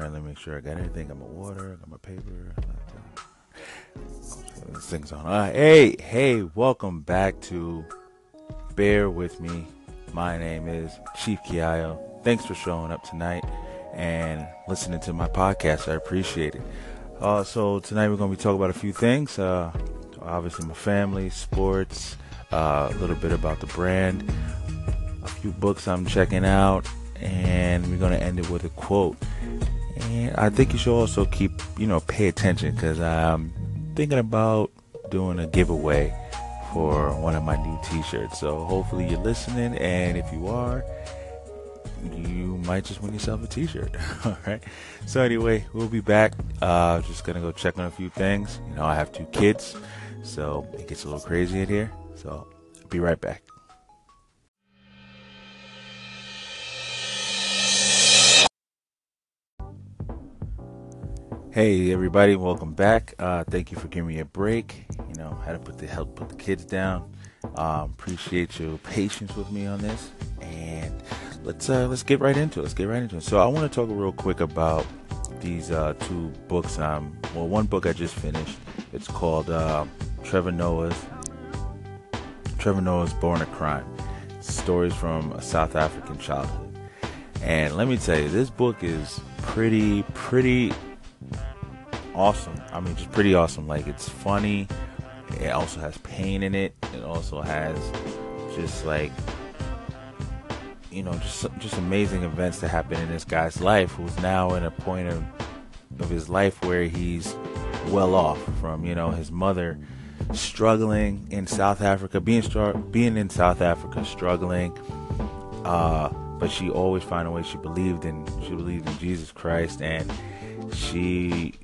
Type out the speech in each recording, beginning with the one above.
right, let me make sure I got everything. Got my water, got my paper. This thing's on. Uh, hey, hey, welcome back to Bear With Me. My name is Chief Kiayo. Thanks for showing up tonight and listening to my podcast. I appreciate it. Uh, so tonight we're going to be talking about a few things. Uh, obviously my family, sports, uh, a little bit about the brand, a few books I'm checking out, and we're going to end it with a quote. And I think you should also keep, you know, pay attention because I'm thinking about doing a giveaway for one of my new t-shirts. So hopefully you're listening, and if you are, you might just win yourself a t-shirt. All right. So anyway, we'll be back. Uh, just gonna go check on a few things. You know, I have two kids, so it gets a little crazy in here. So be right back. Hey everybody, welcome back. Uh, thank you for giving me a break. You know, had to put the help put the kids down. Um, appreciate your patience with me on this, and let's uh, let's get right into it. Let's get right into it. So I want to talk real quick about these uh, two books. Um, well, one book I just finished. It's called uh, Trevor Noah's Trevor Noah's Born a Crime: Stories from a South African Childhood. And let me tell you, this book is pretty pretty awesome. I mean, just pretty awesome. Like it's funny. It also has pain in it. It also has just like you know, just just amazing events that happen in this guy's life, who's now in a point of of his life where he's well off from you know his mother struggling in South Africa, being str- being in South Africa, struggling. Uh, but she always found a way. She believed in she believed in Jesus Christ, and she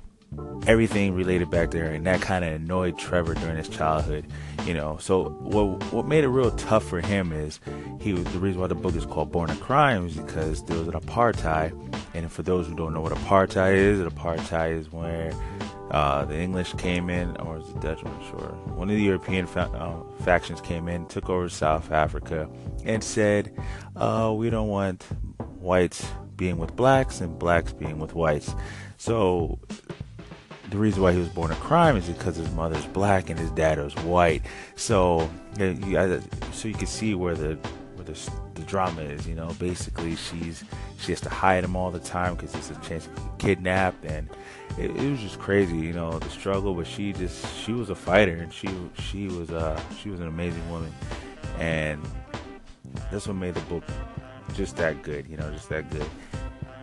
everything related back there, and that kind of annoyed Trevor during his childhood. You know, so what what made it real tough for him is he was the reason why the book is called Born a Crime is because there was an apartheid, and for those who don't know what apartheid is, apartheid is where uh, the English came in, or was it Dutch? I'm sure. One of the European fa- uh, factions came in, took over South Africa, and said, uh, "We don't want whites being with blacks and blacks being with whites." So the reason why he was born a crime is because his mother's black and his dad was white. So you, so you can see where the where the, the drama is. You know, basically she's she has to hide him all the time because it's a chance to get kidnapped, and it, it, was just crazy. You know, the struggle. But she just she was a fighter, and she she was uh she was an amazing woman, and that's what made the book just that good. You know, just that good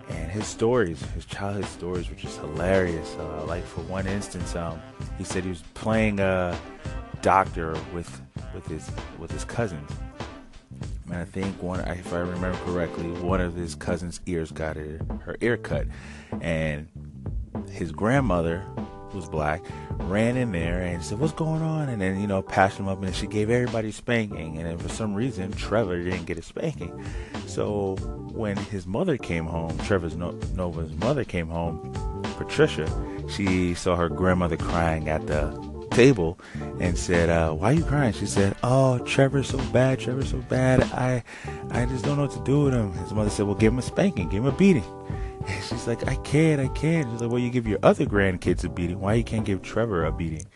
and his stories, his childhood stories, were just hilarious. Uh, like for one instance, um, he said he was playing a doctor with with his with his cousins. And I think one, if I remember correctly, one of his cousins' ears got her, her ear cut, and his grandmother, who's black, ran in there and said, "What's going on?" And then you know passed him up, and she gave everybody spanking. And then for some reason, Trevor didn't get a spanking. So when his mother came home, Trevor's Noah's mother came home, Patricia, she saw her grandmother crying at the table and said, uh, "Why are you crying?" She said, "Oh, Trevor's so bad. Trevor's so bad. I, I just don't know what to do with him." His mother said, "Well, give him a spanking. Give him a beating." And she's like, "I can't. I can't." She's like, "Well, you give your other grandkids a beating. Why you can't give Trevor a beating?"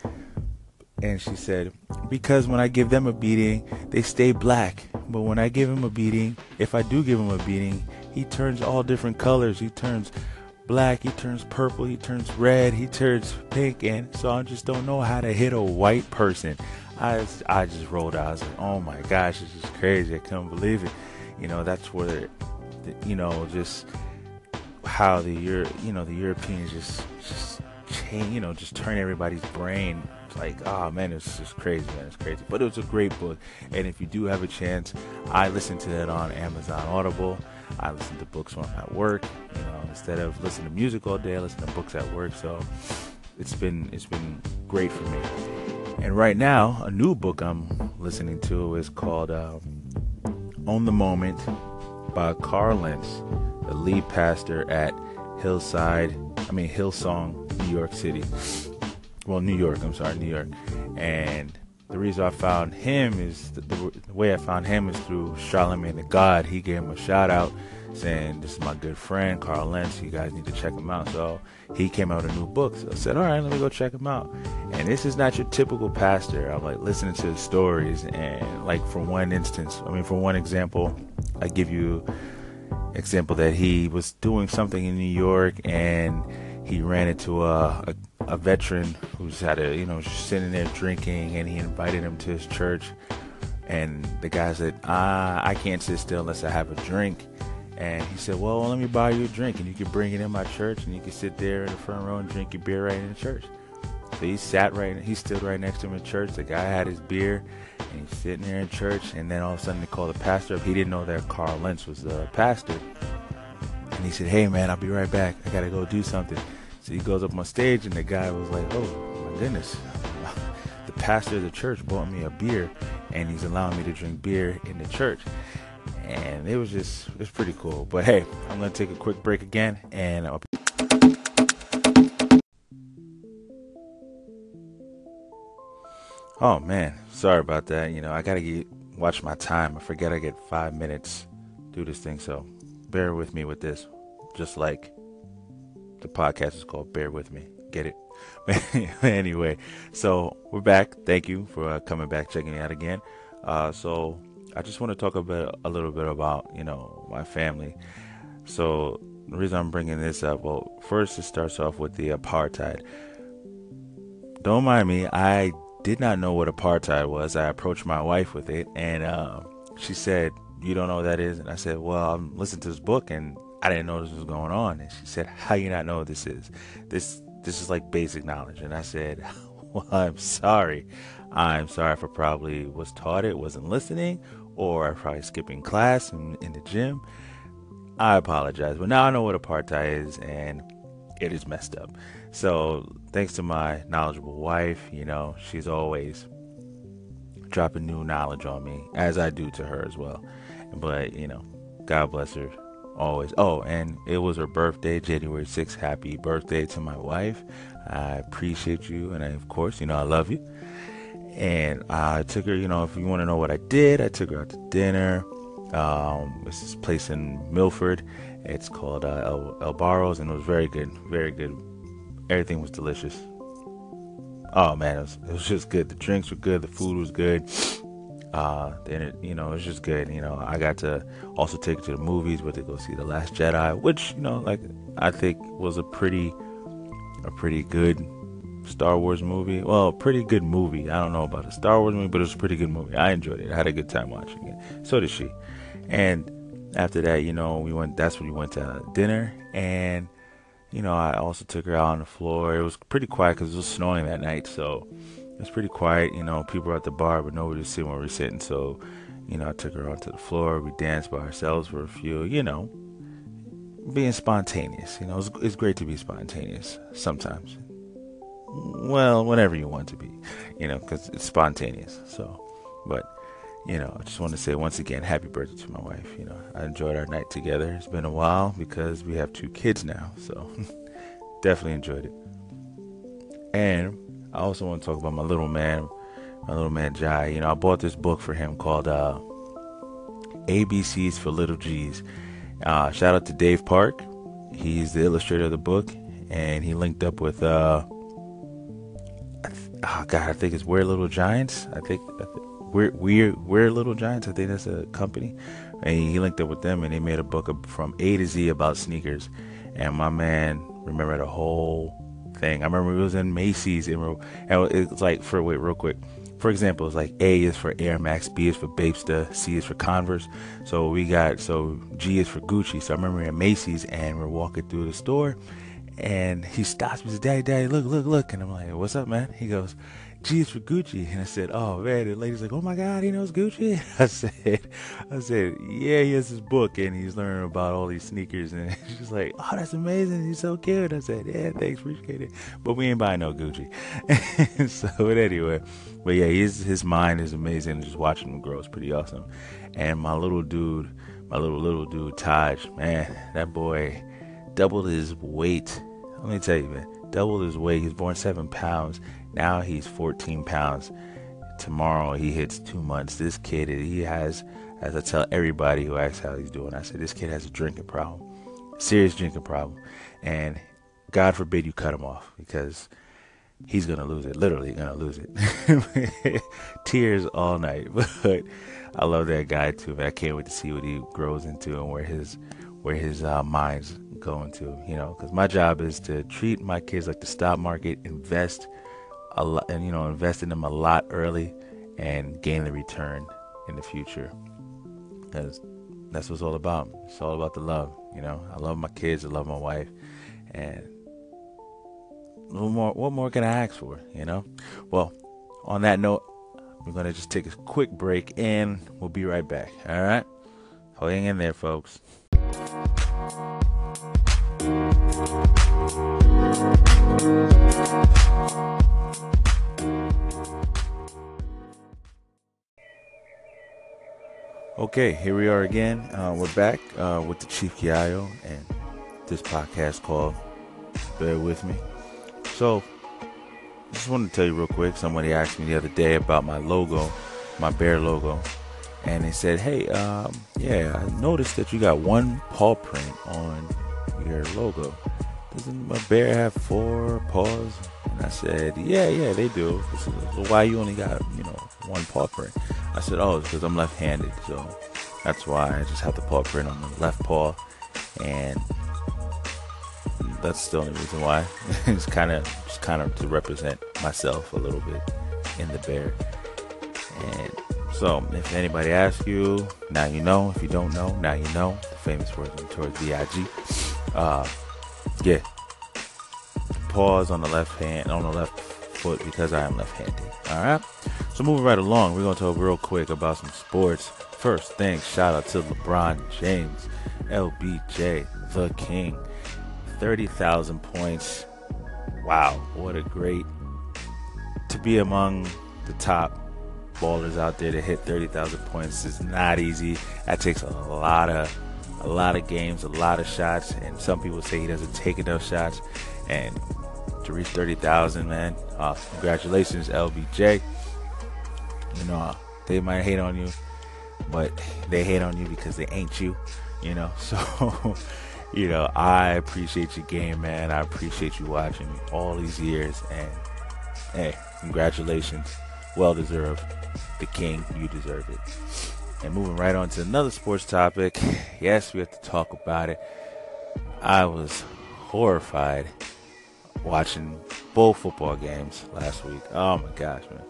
And she said, Because when I give them a beating, they stay black. But when I give him a beating, if I do give him a beating, he turns all different colors. He turns black, he turns purple, he turns red, he turns pink. And so I just don't know how to hit a white person. I, I just rolled out. I was like, Oh my gosh, this is crazy. I couldn't believe it. You know, that's where, you know, just how the Euro, you know, the Europeans just, just change, you know, just turn everybody's brain like, oh man, it's just crazy, man, it's crazy. But it was a great book, and if you do have a chance, I listen to that on Amazon Audible. I listen to books when I'm at work. You know, instead of listening to music all day, I listen to books at work. So it's been it's been great for me. And right now, a new book I'm listening to is called uh, "Own the Moment" by Carl Lentz, the lead pastor at Hillside. I mean Hillsong, New York City well, New York. I'm sorry, New York. And the reason I found him is the, the, way I found him is through Charlemagne the God. He gave him a shout out saying, This is my good friend, Carl Lentz. You guys need to check him out. So he came out with a new book. So I said, All right, let me go check him out. And this is not your typical pastor. I'm like listening to his stories. And like, for one instance, I mean, for one example, I give you example that he was doing something in New York and he ran into a, a, a veteran who's had a, you know, sitting there drinking and he invited him to his church. And the guy said, ah, I can't sit still unless I have a drink. And he said, Well, let me buy you a drink and you can bring it in my church and you can sit there in the front row and drink your beer right in the church. So he sat right, he stood right next to him in church. The guy had his beer and he's sitting there in church. And then all of a sudden they called the pastor up. He didn't know that Carl Lentz was the pastor. And he said, Hey man, I'll be right back. I got to go do something. So he goes up on stage and the guy was like, Oh my goodness. The pastor of the church bought me a beer and he's allowing me to drink beer in the church and it was just it's pretty cool. But hey, I'm gonna take a quick break again, and I'll oh man, sorry about that. You know, I gotta get, watch my time. I forget I get five minutes do this thing, so bear with me with this. Just like the podcast is called "Bear with Me." Get it? anyway, so we're back. Thank you for uh, coming back, checking me out again. Uh, so I just want to talk a bit, a little bit about you know my family. So the reason I'm bringing this up, well, first it starts off with the apartheid. Don't mind me, I did not know what apartheid was. I approached my wife with it, and uh, she said, "You don't know what that is?" And I said, "Well, I'm listening to this book, and I didn't know this was going on." And she said, "How you not know what this is? This this is like basic knowledge." And I said, "Well, I'm sorry. I'm sorry I probably was taught it, wasn't listening, or I probably skipping class in, in the gym. I apologize, but now I know what apartheid is, and it is messed up. So, thanks to my knowledgeable wife, you know, she's always dropping new knowledge on me, as I do to her as well. But, you know, God bless her always. Oh, and it was her birthday, January 6th. Happy birthday to my wife. I appreciate you, and I, of course, you know, I love you and I took her. You know, if you want to know what I did, I took her out to dinner. Um, it's this place in Milford. It's called uh, El, El Barros, and it was very good, very good. Everything was delicious. Oh man, it was, it was just good. The drinks were good, the food was good. Uh, then it, you know, it was just good. You know, I got to also take her to the movies, where to go see the Last Jedi, which you know, like I think was a pretty, a pretty good Star Wars movie. Well, pretty good movie. I don't know about a Star Wars movie, but it was a pretty good movie. I enjoyed it. I had a good time watching it. So did she. And after that, you know, we went. That's when we went to dinner, and you know, I also took her out on the floor. It was pretty quiet because it was snowing that night, so it was pretty quiet. You know, people were at the bar, but nobody was sitting where we were sitting. So, you know, I took her onto the floor. We danced by ourselves for a few. You know, being spontaneous. You know, it's, it's great to be spontaneous sometimes well, whenever you want to be, you know, because it's spontaneous. So, but you know, I just want to say once again, happy birthday to my wife. You know, I enjoyed our night together. It's been a while because we have two kids now, so definitely enjoyed it. And I also want to talk about my little man, my little man Jai. You know, I bought this book for him called uh, ABCs for Little G's. Uh, shout out to Dave Park. He's the illustrator of the book, and he linked up with uh, oh god, I think it's We're Little Giants. I think, I think we're we're we're Little Giants. I think that's a company, and he linked up with them, and they made a book from A to Z about sneakers. And my man remembered the whole thing. I remember it was in Macy's, and it's like for wait, real quick. For example, it's like A is for Air Max, B is for Bapesta, C is for Converse. So we got so G is for Gucci. So I remember in Macy's, and we're walking through the store, and he stops me, says, Daddy, Daddy, look, look, look. And I'm like, What's up, man? He goes, G is for Gucci. And I said, Oh man, the lady's like, Oh my god, he knows Gucci. I said, I said, Yeah, he has his book and he's learning about all these sneakers. And she's like, Oh, that's amazing. He's so cute. I said, Yeah, thanks, appreciate it. But we ain't buying no Gucci. so but anyway, but yeah, his his mind is amazing. Just watching him grow is pretty awesome. And my little dude, my little little dude, Taj, man, that boy doubled his weight let me tell you, man, doubled his weight. He's born seven pounds. Now he's 14 pounds. tomorrow he hits two months. This kid, he has, as I tell everybody who asks how he's doing, I said this kid has a drinking problem, serious drinking problem, and God forbid you cut him off because he's gonna lose it. Literally gonna lose it. Tears all night. But I love that guy too. Man. I can't wait to see what he grows into and where his where his uh, mind's going to. You know, because my job is to treat my kids like the stock market, invest a lot, and you know, invest in them a lot early, and gain the return in the future. Because that's what it's all about. It's all about the love. You know, I love my kids. I love my wife, and what more? What more can I ask for? You know. Well, on that note, we're gonna just take a quick break, and we'll be right back. All right. Hang in there, folks. Okay, here we are again. Uh, we're back uh, with the Chief Kiayo and this podcast called Bear With Me. So, I just wanted to tell you real quick. Somebody asked me the other day about my logo, my bear logo, and they said, "Hey, um, yeah, I noticed that you got one paw print on your logo. Doesn't a bear have four paws?" And I said, "Yeah, yeah, they do. So why you only got you know one paw print?" I said, "Oh, it's because I'm left-handed, so that's why I just have the paw print on the left paw, and that's the only reason why. it's kind of just kind of to represent myself a little bit in the bear. And so, if anybody asks you, now you know. If you don't know, now you know. The famous words towards B.I.G. Uh, yeah. Pause on the left hand, on the left foot because I am left-handed. All right. So moving right along, we're gonna talk real quick about some sports. First, thing, shout out to LeBron James, LBJ, the King. 30,000 points. Wow, what a great to be among the top ballers out there to hit 30,000 points is not easy. That takes a lot of a lot of games, a lot of shots, and some people say he doesn't take enough shots. And to reach 30,000, man, uh, congratulations, LBJ. You know, they might hate on you, but they hate on you because they ain't you. You know, so you know, I appreciate your game, man. I appreciate you watching me all these years. And hey, congratulations. Well deserved. The king, you deserve it. And moving right on to another sports topic. Yes, we have to talk about it. I was horrified watching both football games last week. Oh my gosh, man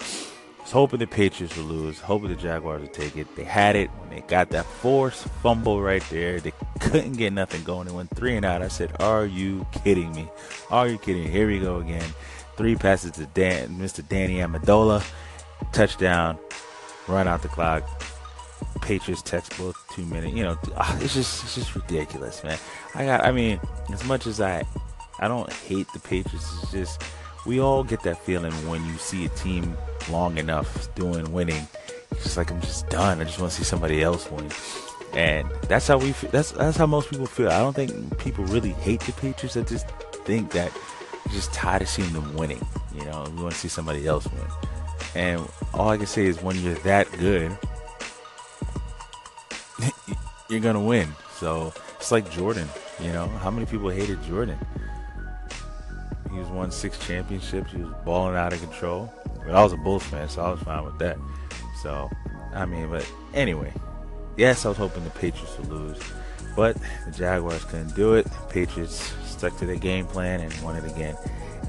was hoping the Patriots would lose, hoping the Jaguars would take it. They had it when they got that forced fumble right there. They couldn't get nothing going. They went three and out. I said, Are you kidding me? Are you kidding me? Here we go again. Three passes to Dan, Mr. Danny Amendola. Touchdown. Run out the clock. Patriots textbook two minute. You know, it's just it's just ridiculous, man. I got. I mean, as much as I I don't hate the Patriots, it's just we all get that feeling when you see a team long enough doing winning. It's like I'm just done. I just want to see somebody else win. And that's how we. That's that's how most people feel. I don't think people really hate the Patriots. I just think that you're just tired of seeing them winning. You know, we want to see somebody else win. And all I can say is when you're that good, you're gonna win. So it's like Jordan. You know, how many people hated Jordan? Won six championships. He was balling out of control. But I was a Bulls fan, so I was fine with that. So, I mean, but anyway, yes, I was hoping the Patriots would lose, but the Jaguars couldn't do it. The Patriots stuck to their game plan and won it again.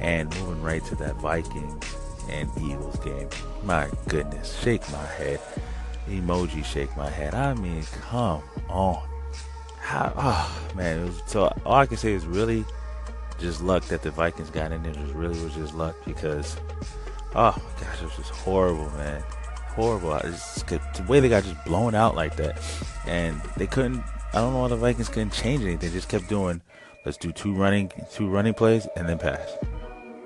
And moving right to that Vikings and Eagles game. My goodness, shake my head. Emoji shake my head. I mean, come on. How, oh, man, was, so all I can say is really just luck that the Vikings got in there. Just really was just luck because, oh my gosh, it was just horrible, man, horrible. I Just, the way they got just blown out like that, and they couldn't. I don't know why the Vikings couldn't change anything. They just kept doing. Let's do two running, two running plays, and then pass.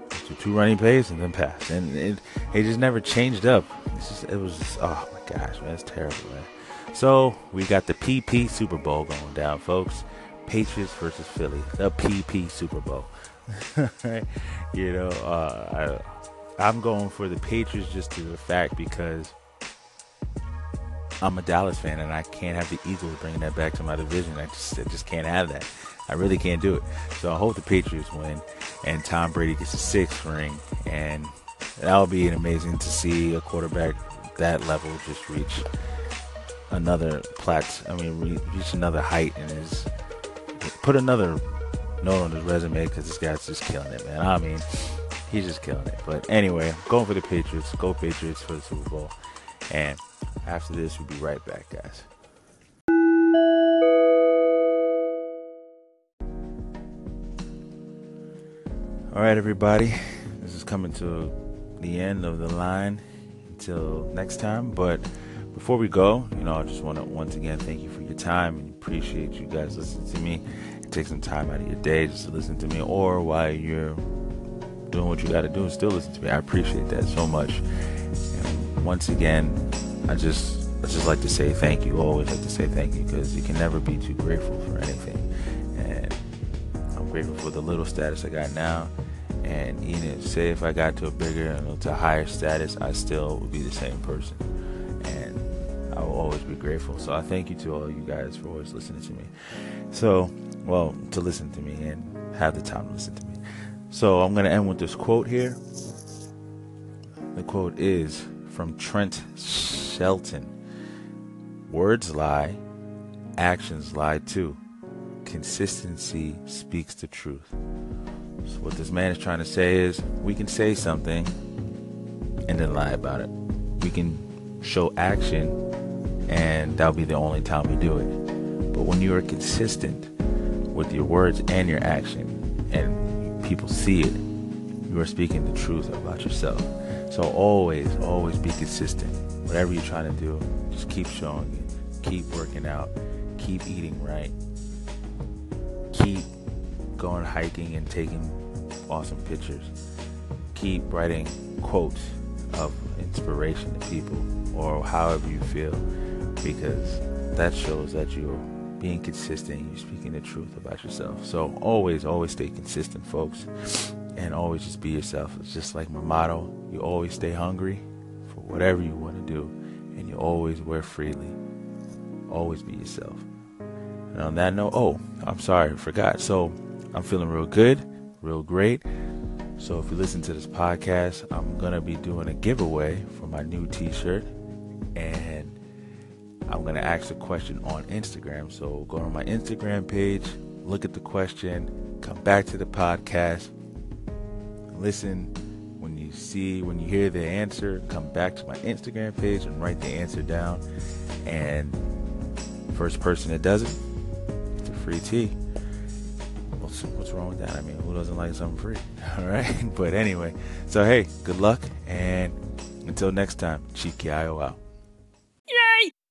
Let's do two running plays and then pass, and it, it just never changed up. Just, it was just, oh my gosh, man, it's terrible, man. So we got the PP Super Bowl going down, folks. Patriots versus Philly, the PP Super Bowl. you know, uh, I'm going for the Patriots just to the fact because I'm a Dallas fan and I can't have the Eagles bringing that back to my division. I just I just can't have that. I really can't do it. So I hope the Patriots win and Tom Brady gets a sixth ring and that'll be amazing to see a quarterback that level just reach another plat. I mean, reach another height in his put another note on his resume because this guy's just killing it, man. I mean, he's just killing it. But anyway, going for the Patriots. Go Patriots for the Super Bowl. And after this, we'll be right back, guys. All right, everybody. This is coming to the end of the line until next time. But before we go, you know, I just want to once again thank you for your time and appreciate you guys listening to me. Take some time out of your day just to listen to me, or while you're doing what you got to do and still listen to me. I appreciate that so much. And once again, I just I just like to say thank you. Always like to say thank you because you can never be too grateful for anything. And I'm grateful for the little status I got now. And even say if I got to a bigger, to a higher status, I still would be the same person. Always be grateful. So I thank you to all you guys for always listening to me. So, well, to listen to me and have the time to listen to me. So I'm going to end with this quote here. The quote is from Trent Shelton Words lie, actions lie too. Consistency speaks the truth. So, what this man is trying to say is we can say something and then lie about it. We can show action, and that'll be the only time we do it. But when you are consistent with your words and your action, and people see it, you are speaking the truth about yourself. So always, always be consistent. Whatever you're trying to do, just keep showing it. Keep working out. Keep eating right. Keep going hiking and taking awesome pictures. Keep writing quotes of inspiration to people or however you feel because that shows that you're being consistent, you're speaking the truth about yourself. So always, always stay consistent, folks, and always just be yourself. It's just like my motto: you always stay hungry for whatever you want to do, and you always wear freely. Always be yourself. And on that note, oh, I'm sorry, I forgot. So I'm feeling real good, real great. So if you listen to this podcast, I'm gonna be doing a giveaway for my new T-shirt, and I'm going to ask a question on Instagram. So go to my Instagram page, look at the question, come back to the podcast, listen. When you see, when you hear the answer, come back to my Instagram page and write the answer down. And first person that does it, it's a free tee. What's, what's wrong with that? I mean, who doesn't like something free? All right. But anyway, so hey, good luck. And until next time, Cheeky IO out.